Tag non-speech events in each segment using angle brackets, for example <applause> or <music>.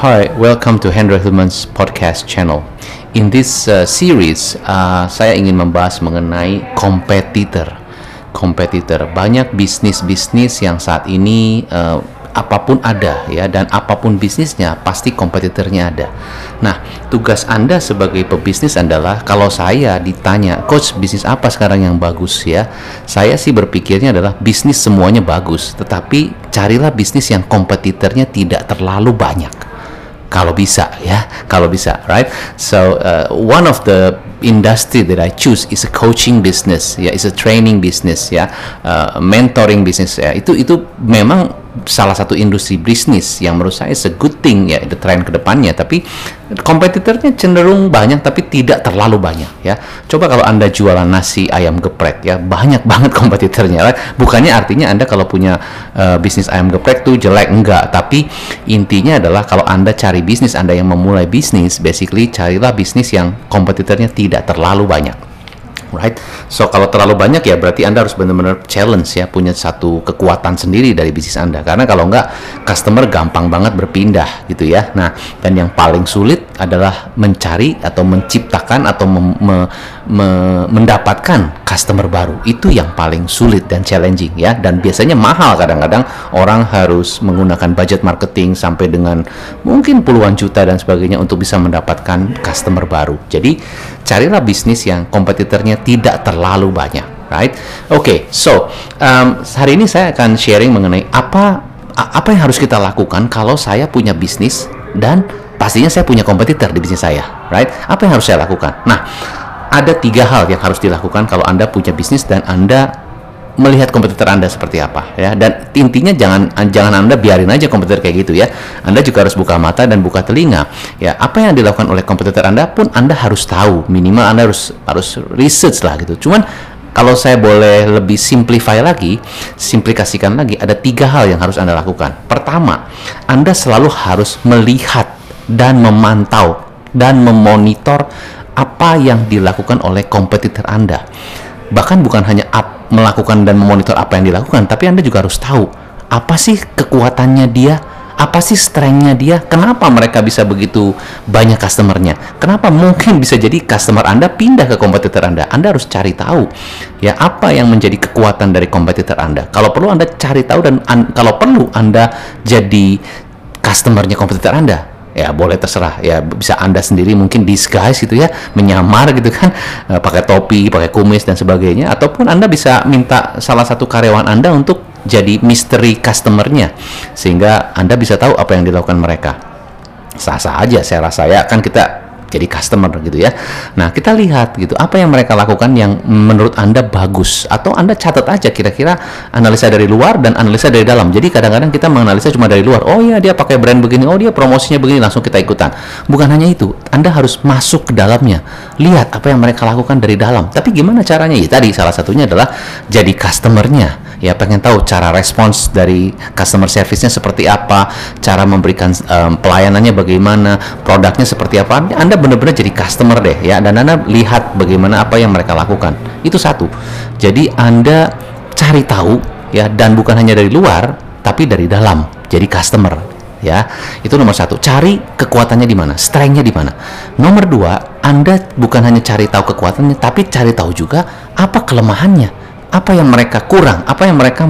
Hi, welcome to Henry Hillman's podcast channel. In this uh, series, uh, saya ingin membahas mengenai kompetitor. Kompetitor banyak bisnis-bisnis yang saat ini uh, apa pun ada ya dan apa pun bisnisnya pasti kompetitornya ada. Nah, tugas Anda sebagai pebisnis adalah kalau saya ditanya, "Coach, bisnis apa sekarang yang bagus ya?" Saya sih berpikirnya adalah bisnis semuanya bagus, tetapi carilah bisnis yang kompetitornya tidak terlalu banyak. Kalau bisa ya, kalau bisa, right? So, uh, one of the industry that I choose is a coaching business, ya, is a training business, ya, uh, mentoring business, ya. Itu itu memang salah satu industri bisnis yang menurut saya is a good thing ya the trend ke depannya tapi kompetitornya cenderung banyak tapi tidak terlalu banyak ya. Coba kalau anda jualan nasi ayam geprek ya banyak <laughs> banget kompetitornya right? bukannya artinya anda kalau punya uh, bisnis ayam geprek tuh jelek enggak. Tapi intinya adalah kalau anda cari bisnis anda yang memulai bisnis basically carilah bisnis yang kompetitornya tidak terlalu banyak right? So kalau terlalu banyak ya berarti Anda harus benar-benar challenge ya, punya satu kekuatan sendiri dari bisnis Anda. Karena kalau enggak customer gampang banget berpindah gitu ya. Nah, dan yang paling sulit adalah mencari atau menciptakan atau me me me mendapatkan customer baru. Itu yang paling sulit dan challenging ya dan biasanya mahal kadang-kadang orang harus menggunakan budget marketing sampai dengan mungkin puluhan juta dan sebagainya untuk bisa mendapatkan customer baru. Jadi carilah bisnis yang kompetitornya tidak terlalu banyak, right? Oke, okay, so um, hari ini saya akan sharing mengenai apa apa yang harus kita lakukan kalau saya punya bisnis dan pastinya saya punya kompetitor di bisnis saya, right? Apa yang harus saya lakukan? Nah, ada tiga hal yang harus dilakukan kalau anda punya bisnis dan anda melihat kompetitor Anda seperti apa ya. Dan intinya jangan jangan Anda biarin aja kompetitor kayak gitu ya. Anda juga harus buka mata dan buka telinga ya. Apa yang dilakukan oleh kompetitor Anda pun Anda harus tahu. Minimal Anda harus harus research lah gitu. Cuman kalau saya boleh lebih simplify lagi, simplikasikan lagi, ada tiga hal yang harus Anda lakukan. Pertama, Anda selalu harus melihat dan memantau dan memonitor apa yang dilakukan oleh kompetitor Anda. Bahkan bukan hanya up melakukan dan memonitor apa yang dilakukan, tapi Anda juga harus tahu apa sih kekuatannya dia, apa sih strengthnya dia, kenapa mereka bisa begitu banyak customernya, kenapa mungkin bisa jadi customer Anda pindah ke kompetitor Anda. Anda harus cari tahu ya apa yang menjadi kekuatan dari kompetitor Anda. Kalau perlu Anda cari tahu dan an kalau perlu Anda jadi customernya kompetitor Anda ya boleh terserah. Ya bisa anda sendiri mungkin disguise gitu ya menyamar gitu kan <laughs> e, pakai topi pakai kumis dan sebagainya ataupun anda bisa minta salah satu karyawan anda untuk jadi mystery customernya sehingga anda bisa tahu apa yang dilakukan mereka. Sah-sah aja saya rasa ya. Kan kita jadi customer gitu ya. Nah, kita lihat gitu apa yang mereka lakukan yang menurut Anda bagus atau Anda catat aja kira-kira analisa dari luar dan analisa dari dalam. Jadi kadang-kadang kita menganalisa cuma dari luar. Oh iya dia pakai brand begini, oh dia promosinya begini langsung kita ikutan. Bukan hanya itu, Anda harus masuk ke dalamnya. Lihat apa yang mereka lakukan dari dalam. Tapi gimana caranya? Ya tadi salah satunya adalah jadi customernya ya pengen tahu cara respons dari customer service-nya seperti apa, cara memberikan um, pelayanannya bagaimana, produknya seperti apa. Anda benar-benar jadi customer deh ya dan Anda lihat bagaimana apa yang mereka lakukan. Itu satu. Jadi Anda cari tahu ya dan bukan hanya dari luar tapi dari dalam. Jadi customer ya itu nomor satu cari kekuatannya di mana strengthnya di mana nomor dua anda bukan hanya cari tahu kekuatannya tapi cari tahu juga apa kelemahannya apa yang mereka kurang, apa yang mereka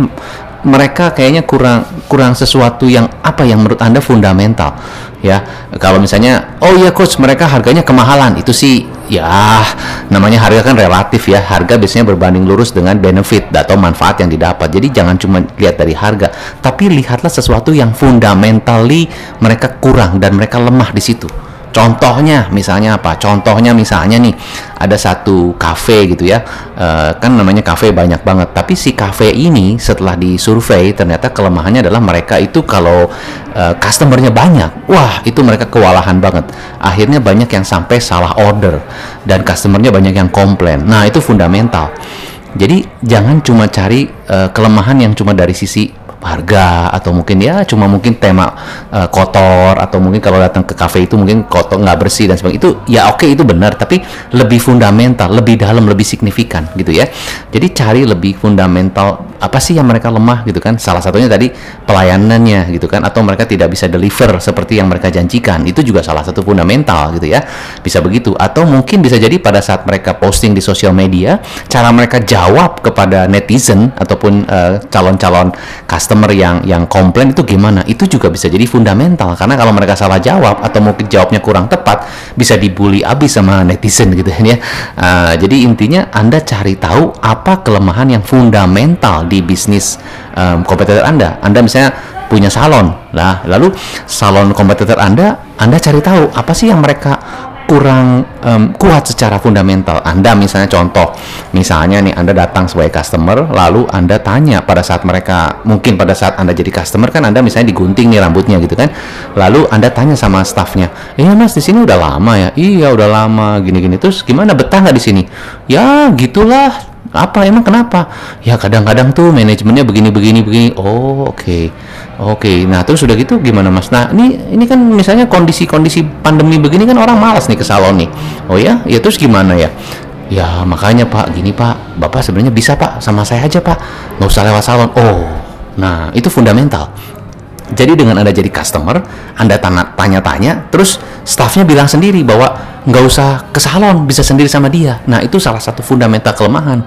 mereka kayaknya kurang kurang sesuatu yang apa yang menurut anda fundamental ya kalau misalnya oh iya coach mereka harganya kemahalan. Itu sih ya namanya harga kan relatif ya. Harga biasanya berbanding lurus dengan benefit atau manfaat yang didapat. Jadi jangan cuma lihat dari harga tapi lihatlah sesuatu yang fundamentally mereka kurang dan mereka lemah di situ Contohnya misalnya apa? Contohnya misalnya nih ada satu kafe gitu ya, e, kan namanya kafe banyak banget. Tapi si kafe ini setelah disurvei ternyata kelemahannya adalah mereka itu kalau e, customernya banyak, wah itu mereka kewalahan banget. Akhirnya banyak yang sampai salah order dan customernya banyak yang komplain. Nah itu fundamental. Jadi jangan cuma cari e, kelemahan yang cuma dari sisi harga atau mungkin ya cuma mungkin tema uh, kotor atau mungkin kalau datang ke kafe itu mungkin kotor nggak bersih dan sebagainya. Itu ya oke okay, itu benar tapi lebih fundamental lebih dalam lebih signifikan gitu ya. Jadi cari lebih fundamental apa sih yang mereka lemah gitu kan? Salah satunya tadi pelayanannya gitu kan? Atau mereka tidak bisa deliver seperti yang mereka janjikan. Itu juga salah satu fundamental gitu ya. Bisa begitu. Atau mungkin bisa jadi pada saat mereka posting di sosial media cara mereka jawab kepada netizen ataupun uh, calon-calon customer yang yang komplain itu gimana? Itu juga bisa jadi fundamental. Karena kalau mereka salah jawab atau mungkin jawabnya kurang tepat bisa dibully abis sama netizen gitu ya. Uh, jadi intinya anda cari tahu apa kelemahan yang fundamental di bisnis um, kompetitor Anda. Anda misalnya punya salon, lah lalu salon kompetitor Anda, Anda cari tahu apa sih yang mereka kurang um, kuat secara fundamental. Anda misalnya contoh, misalnya nih Anda datang sebagai customer, lalu Anda tanya pada saat mereka mungkin pada saat Anda jadi customer kan Anda misalnya digunting nih rambutnya gitu kan, lalu Anda tanya sama staffnya, iya mas di sini udah lama ya, iya udah lama gini-gini terus gimana betah nggak di sini? Ya gitulah apa emang kenapa? Ya kadang-kadang tuh manajemennya begini begini begini. Oh oke. Okay. oke okay. nah terus sudah gitu gimana mas? Nah ini ini kan misalnya kondisi-kondisi pandemi begini kan orang malas nih ke salon nih. Oh ya? Ya terus gimana ya? Ya makanya pak gini pak. Bapak sebenarnya bisa pak sama saya aja pak. Nggak usah lewat salon. Oh nah itu fundamental jadi dengan Anda jadi customer, Anda tanya-tanya, terus staffnya bilang sendiri bahwa nggak usah ke salon, bisa sendiri sama dia. Nah itu salah satu fundamental kelemahan.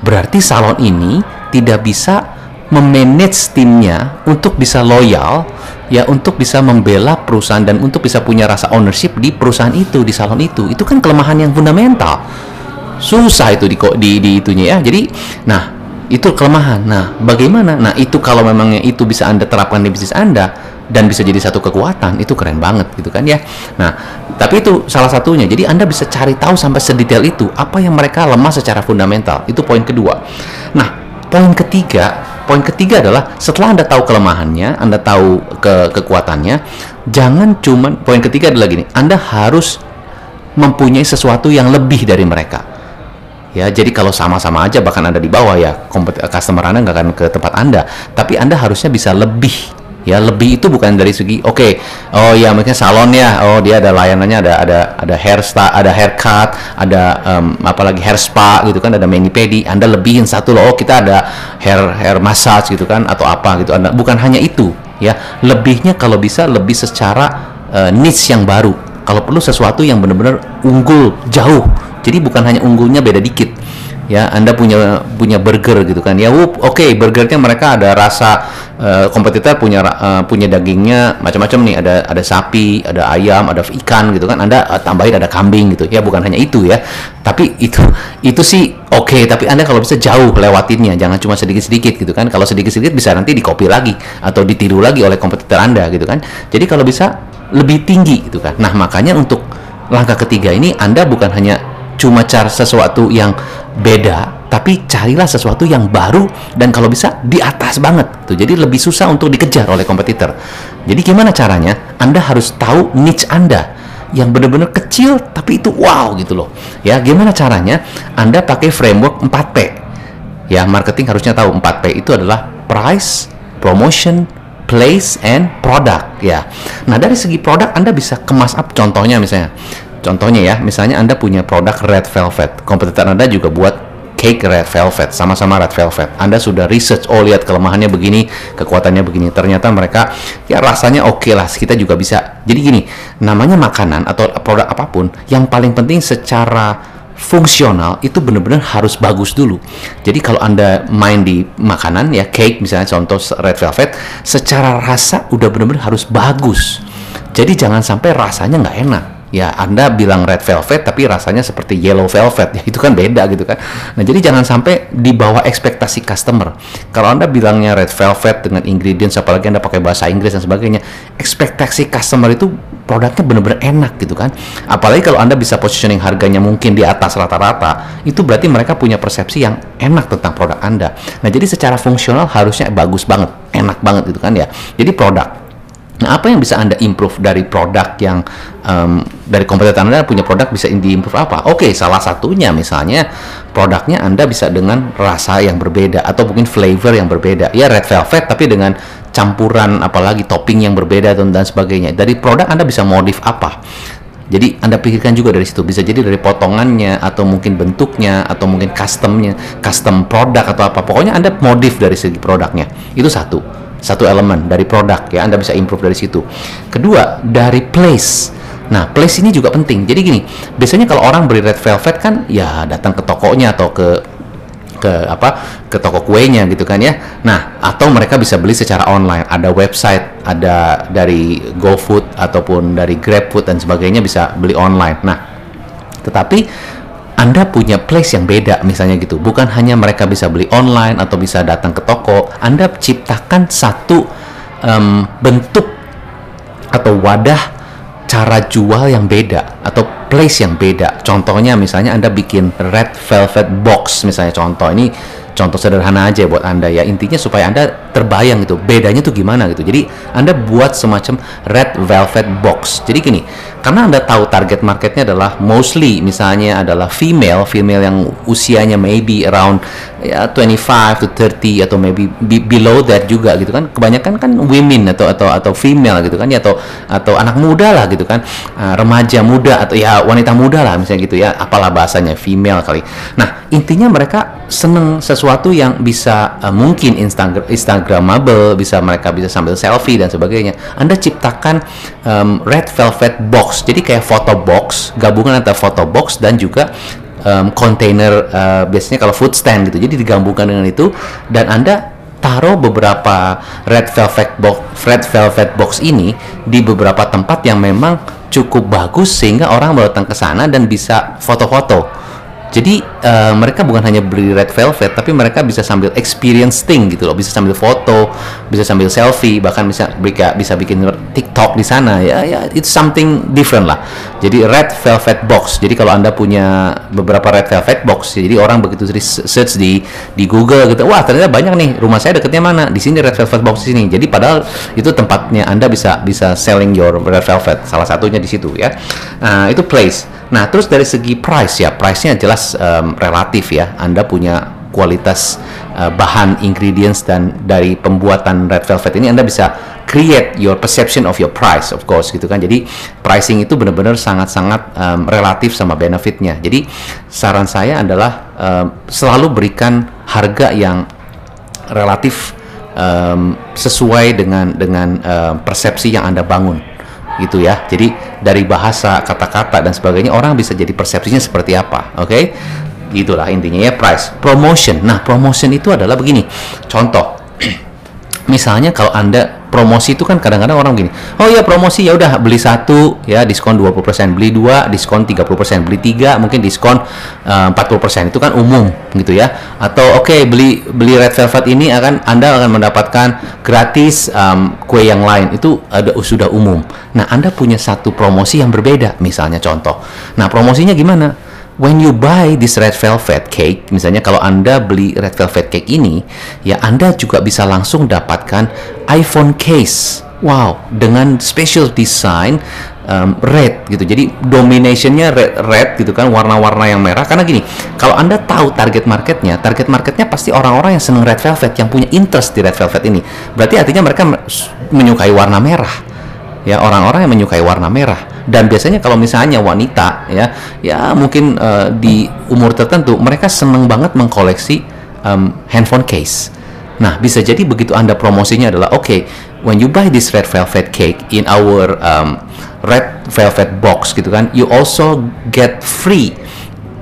Berarti salon ini tidak bisa memanage timnya untuk bisa loyal, ya untuk bisa membela perusahaan dan untuk bisa punya rasa ownership di perusahaan itu, di salon itu. Itu kan kelemahan yang fundamental. Susah itu di, di, di itunya ya. Jadi, nah itu kelemahan. Nah, bagaimana? Nah, itu kalau memangnya itu bisa Anda terapkan di bisnis Anda dan bisa jadi satu kekuatan, itu keren banget gitu kan ya. Nah, tapi itu salah satunya. Jadi Anda bisa cari tahu sampai sedetail itu apa yang mereka lemah secara fundamental. Itu poin kedua. Nah, poin ketiga, poin ketiga adalah setelah Anda tahu kelemahannya, Anda tahu ke kekuatannya, jangan cuman poin ketiga adalah gini, Anda harus mempunyai sesuatu yang lebih dari mereka ya jadi kalau sama-sama aja bahkan anda di bawah ya customer anda nggak akan ke tempat anda. Tapi anda harusnya bisa lebih ya lebih itu bukan dari segi oke okay, oh ya mungkin salon ya oh dia ada layanannya ada ada ada hair spa ada haircut ada um, apalagi hair spa gitu kan ada mani pedi anda lebihin satu loh oh kita ada hair hair massage gitu kan atau apa gitu. Anda bukan hanya itu ya lebihnya kalau bisa lebih secara uh, niche yang baru. Kalau perlu sesuatu yang benar-benar unggul jauh jadi bukan hanya unggulnya beda dikit. Ya, Anda punya punya burger gitu kan. Ya, oke, okay, burgernya mereka ada rasa uh, kompetitor punya uh, punya dagingnya macam-macam nih. Ada ada sapi, ada ayam, ada ikan gitu kan. Anda uh, tambahin ada kambing gitu. Ya, bukan hanya itu ya. Tapi itu itu sih oke, okay, tapi Anda kalau bisa jauh lewatinnya, jangan cuma sedikit-sedikit gitu kan. Kalau sedikit-sedikit bisa nanti dikopi lagi atau ditiru lagi oleh kompetitor Anda gitu kan. Jadi kalau bisa lebih tinggi gitu kan. Nah, makanya untuk langkah ketiga ini Anda bukan hanya cuma cari sesuatu yang beda tapi carilah sesuatu yang baru dan kalau bisa di atas banget tuh jadi lebih susah untuk dikejar oleh kompetitor. Jadi gimana caranya? Anda harus tahu niche Anda yang benar-benar kecil tapi itu wow gitu loh. Ya gimana caranya? Anda pakai framework 4P ya marketing harusnya tahu 4P itu adalah price promotion place and product. Ya. Nah dari segi produk Anda bisa kemas up contohnya misalnya Contohnya ya, misalnya Anda punya produk red velvet, kompetitor Anda juga buat cake red velvet, sama-sama red velvet. Anda sudah research, oh lihat kelemahannya begini, kekuatannya begini. Ternyata mereka ya rasanya oke okay lah, kita juga bisa. Jadi gini, namanya makanan atau produk apa pun, yang paling penting secara fungsional itu benar-benar harus bagus dulu. Jadi kalau Anda main di makanan ya cake misalnya contoh red velvet, secara rasa udah benar-benar harus bagus. Jadi jangan sampai rasanya nggak enak ya Anda bilang red velvet tapi rasanya seperti yellow velvet. <laughs> Ya itu kan beda gitu kan. Nah jadi jangan sampai di bawah ekspektasi customer. Kalau Anda bilangnya red velvet dengan ingredients apalagi Anda pakai bahasa Inggris dan sebagainya ekspektasi customer itu produknya benar-benar enak gitu kan. Apalagi kalau Anda bisa positioning harganya mungkin di atas rata-rata itu berarti mereka punya persepsi yang enak tentang produk Anda. Nah jadi secara fungsional harusnya bagus banget enak banget gitu kan ya. Jadi produk Nah, apa yang bisa Anda improve dari produk yang um, dari kompetitor Anda punya produk bisa di-improve apa? Oke, okay, salah satunya misalnya produknya Anda bisa dengan rasa yang berbeda atau mungkin flavor yang berbeda. Ya red velvet tapi dengan campuran apalagi topping yang berbeda dan, dan sebagainya. Dari produk Anda bisa modif apa? Jadi Anda pikirkan juga dari situ bisa jadi dari potongannya atau mungkin bentuknya atau mungkin customnya, custom produk atau apa. Pokoknya Anda modif dari segi produknya. Itu satu satu elemen dari produk ya Anda bisa improve dari situ. Kedua, dari place. Nah, place ini juga penting. Jadi gini, biasanya kalau orang beli red velvet kan ya datang ke tokonya atau ke ke apa ke toko kuenya gitu kan ya. Nah, atau mereka bisa beli secara online. Ada website, ada dari GoFood ataupun dari GrabFood dan sebagainya bisa beli online. Nah, tetapi anda punya place yang beda misalnya gitu. Bukan hanya mereka bisa beli online atau bisa datang ke toko. Anda ciptakan satu um, bentuk atau wadah cara jual yang beda atau place yang beda. Contohnya misalnya Anda bikin red velvet box misalnya contoh ini contoh sederhana aja buat Anda ya. Intinya supaya Anda terbayang gitu. Bedanya tuh gimana gitu. Jadi Anda buat semacam red velvet box. Jadi gini, karena Anda tahu target marketnya adalah mostly misalnya adalah female, female yang usianya maybe around ya 25 to 30 atau maybe be below that juga gitu kan. Kebanyakan kan women atau atau atau female gitu kan ya atau atau anak muda lah gitu kan. Uh, remaja muda atau ya wanita muda lah misalnya gitu ya. Apalah bahasanya female kali. Nah, intinya mereka seneng sesuatu yang bisa uh, mungkin Instagram instagramable, bisa mereka bisa sambil selfie dan sebagainya. Anda ciptakan um, red velvet box. Jadi kayak photo box, gabungan antara photo box dan juga um, container uh, biasanya kalau food stand gitu. Jadi digabungkan dengan itu dan Anda taruh beberapa red velvet box red velvet box ini di beberapa tempat yang memang cukup bagus sehingga orang datang ke sana dan bisa foto-foto jadi uh, mereka bukan hanya beli red velvet, tapi mereka bisa sambil experience thing gitu loh, bisa sambil foto, bisa sambil selfie, bahkan bisa bisa bisa bikin TikTok di sana ya ya it's something different lah. Jadi red velvet box. Jadi kalau anda punya beberapa red velvet box, jadi orang begitu search di di Google gitu, wah ternyata banyak nih rumah saya dekatnya mana, di sini red velvet box di sini. Jadi padahal itu tempatnya anda bisa bisa selling your red velvet, salah satunya di situ ya. Nah itu place. Nah, terus dari segi price ya, price-nya jelas um, relatif ya. Anda punya kualitas uh, bahan ingredients dan dari pembuatan red velvet ini Anda bisa create your perception of your price of course gitu kan. Jadi pricing itu benar-benar sangat-sangat um, relatif sama benefitnya. Jadi saran saya adalah um, selalu berikan harga yang relatif um, sesuai dengan dengan um, persepsi yang Anda bangun gitu ya. Jadi dari bahasa, kata-kata dan sebagainya orang bisa jadi persepsinya seperti apa, oke? Okay? Gitulah intinya ya price. Promotion. Nah, promotion itu adalah begini. Contoh <clears throat> misalnya kalau Anda promosi itu kan kadang-kadang orang gini, oh ya promosi ya udah beli satu ya diskon 20%, beli dua diskon 30%, beli tiga mungkin diskon uh, eh, 40%. Itu kan umum gitu ya. Atau oke okay, beli beli red velvet ini akan Anda akan mendapatkan gratis um, kue yang lain. Itu ada sudah umum. Nah, Anda punya satu promosi yang berbeda misalnya contoh. Nah, promosinya gimana? When you buy this red velvet cake, misalnya kalau Anda beli red velvet cake ini, ya Anda juga bisa langsung dapatkan iPhone case. Wow, dengan special design um, red gitu. Jadi dominationnya red, red gitu kan, warna-warna yang merah. Karena gini, kalau anda tahu target marketnya, target marketnya pasti orang-orang yang seneng red velvet, yang punya interest di red velvet ini. Berarti artinya mereka menyukai warna merah. Ya, orang-orang yang menyukai warna merah dan biasanya kalau misalnya wanita ya ya mungkin uh, di umur tertentu mereka seneng banget mengkoleksi um, handphone case nah bisa jadi begitu anda promosinya adalah oke okay, when you buy this red velvet cake in our um, red velvet box gitu kan you also get free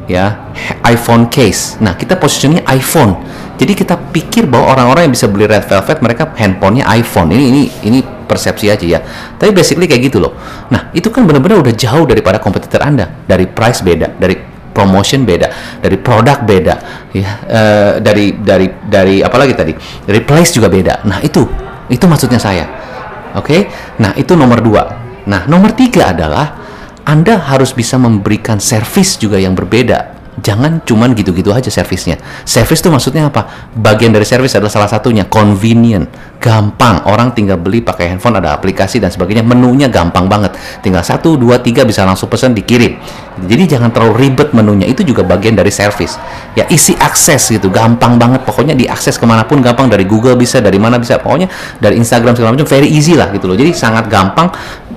ya iPhone case. Nah, kita posisinya iPhone. Jadi kita pikir bahwa orang-orang yang bisa beli red velvet mereka handphonenya iPhone. Ini ini ini persepsi aja ya. Tapi basically kayak gitu loh. Nah, itu kan benar-benar udah jauh daripada kompetitor Anda. Dari price beda, dari promotion beda, dari produk beda, ya, uh, dari dari dari apalagi tadi, dari price juga beda. Nah itu, itu maksudnya saya. Oke, okay? nah itu nomor dua. Nah nomor tiga adalah anda harus bisa memberikan service juga yang berbeda jangan cuman gitu-gitu aja servisnya. Service itu maksudnya apa? Bagian dari service adalah salah satunya convenient, gampang. Orang tinggal beli pakai handphone, ada aplikasi dan sebagainya. Menunya gampang banget. Tinggal satu, dua, tiga bisa langsung pesan dikirim. Jadi jangan terlalu ribet menunya. Itu juga bagian dari service. Ya isi akses gitu, gampang banget. Pokoknya diakses ke mana pun gampang. Dari Google bisa, dari mana bisa. Pokoknya dari Instagram segala macam very easy lah gitu loh. Jadi sangat gampang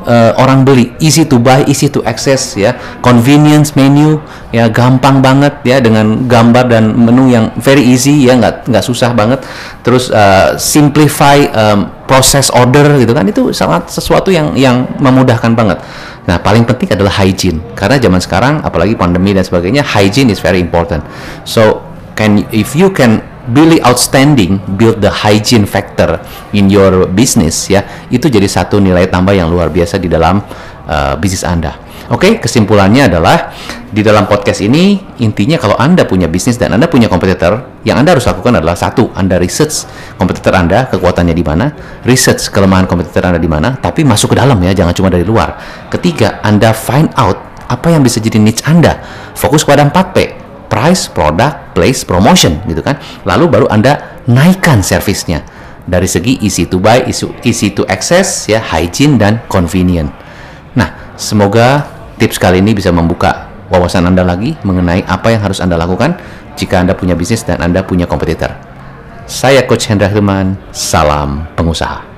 uh, orang beli. Easy to buy easy to access ya. Convenience menu ya gampang banget ya dengan gambar dan menu yang very easy ya nggak nggak susah banget. Terus uh, simplify um, proses order gitu kan itu sangat sesuatu yang yang memudahkan banget. Nah paling penting adalah hygiene. Karena zaman sekarang apalagi pandemi dan sebagainya hygiene is very important. So can if you can really outstanding build the hygiene factor in your business ya itu jadi satu nilai tambah yang luar biasa di dalam uh, bisnis Anda. Oke, okay, kesimpulannya adalah di dalam podcast ini intinya kalau Anda punya bisnis dan Anda punya kompetitor, yang Anda harus lakukan adalah satu, Anda research kompetitor Anda, kekuatannya di mana, research kelemahan kompetitor Anda di mana, tapi masuk ke dalam ya, jangan cuma dari luar. Ketiga, Anda find out apa yang bisa jadi niche Anda. Fokus pada 4P price, product, place, promotion gitu kan. Lalu baru Anda naikkan servisnya dari segi easy to buy, easy to access, ya, hygiene dan convenient. Nah, semoga tips kali ini bisa membuka wawasan Anda lagi mengenai apa yang harus Anda lakukan jika Anda punya bisnis dan Anda punya kompetitor. Saya Coach Hendra Hilman, salam pengusaha.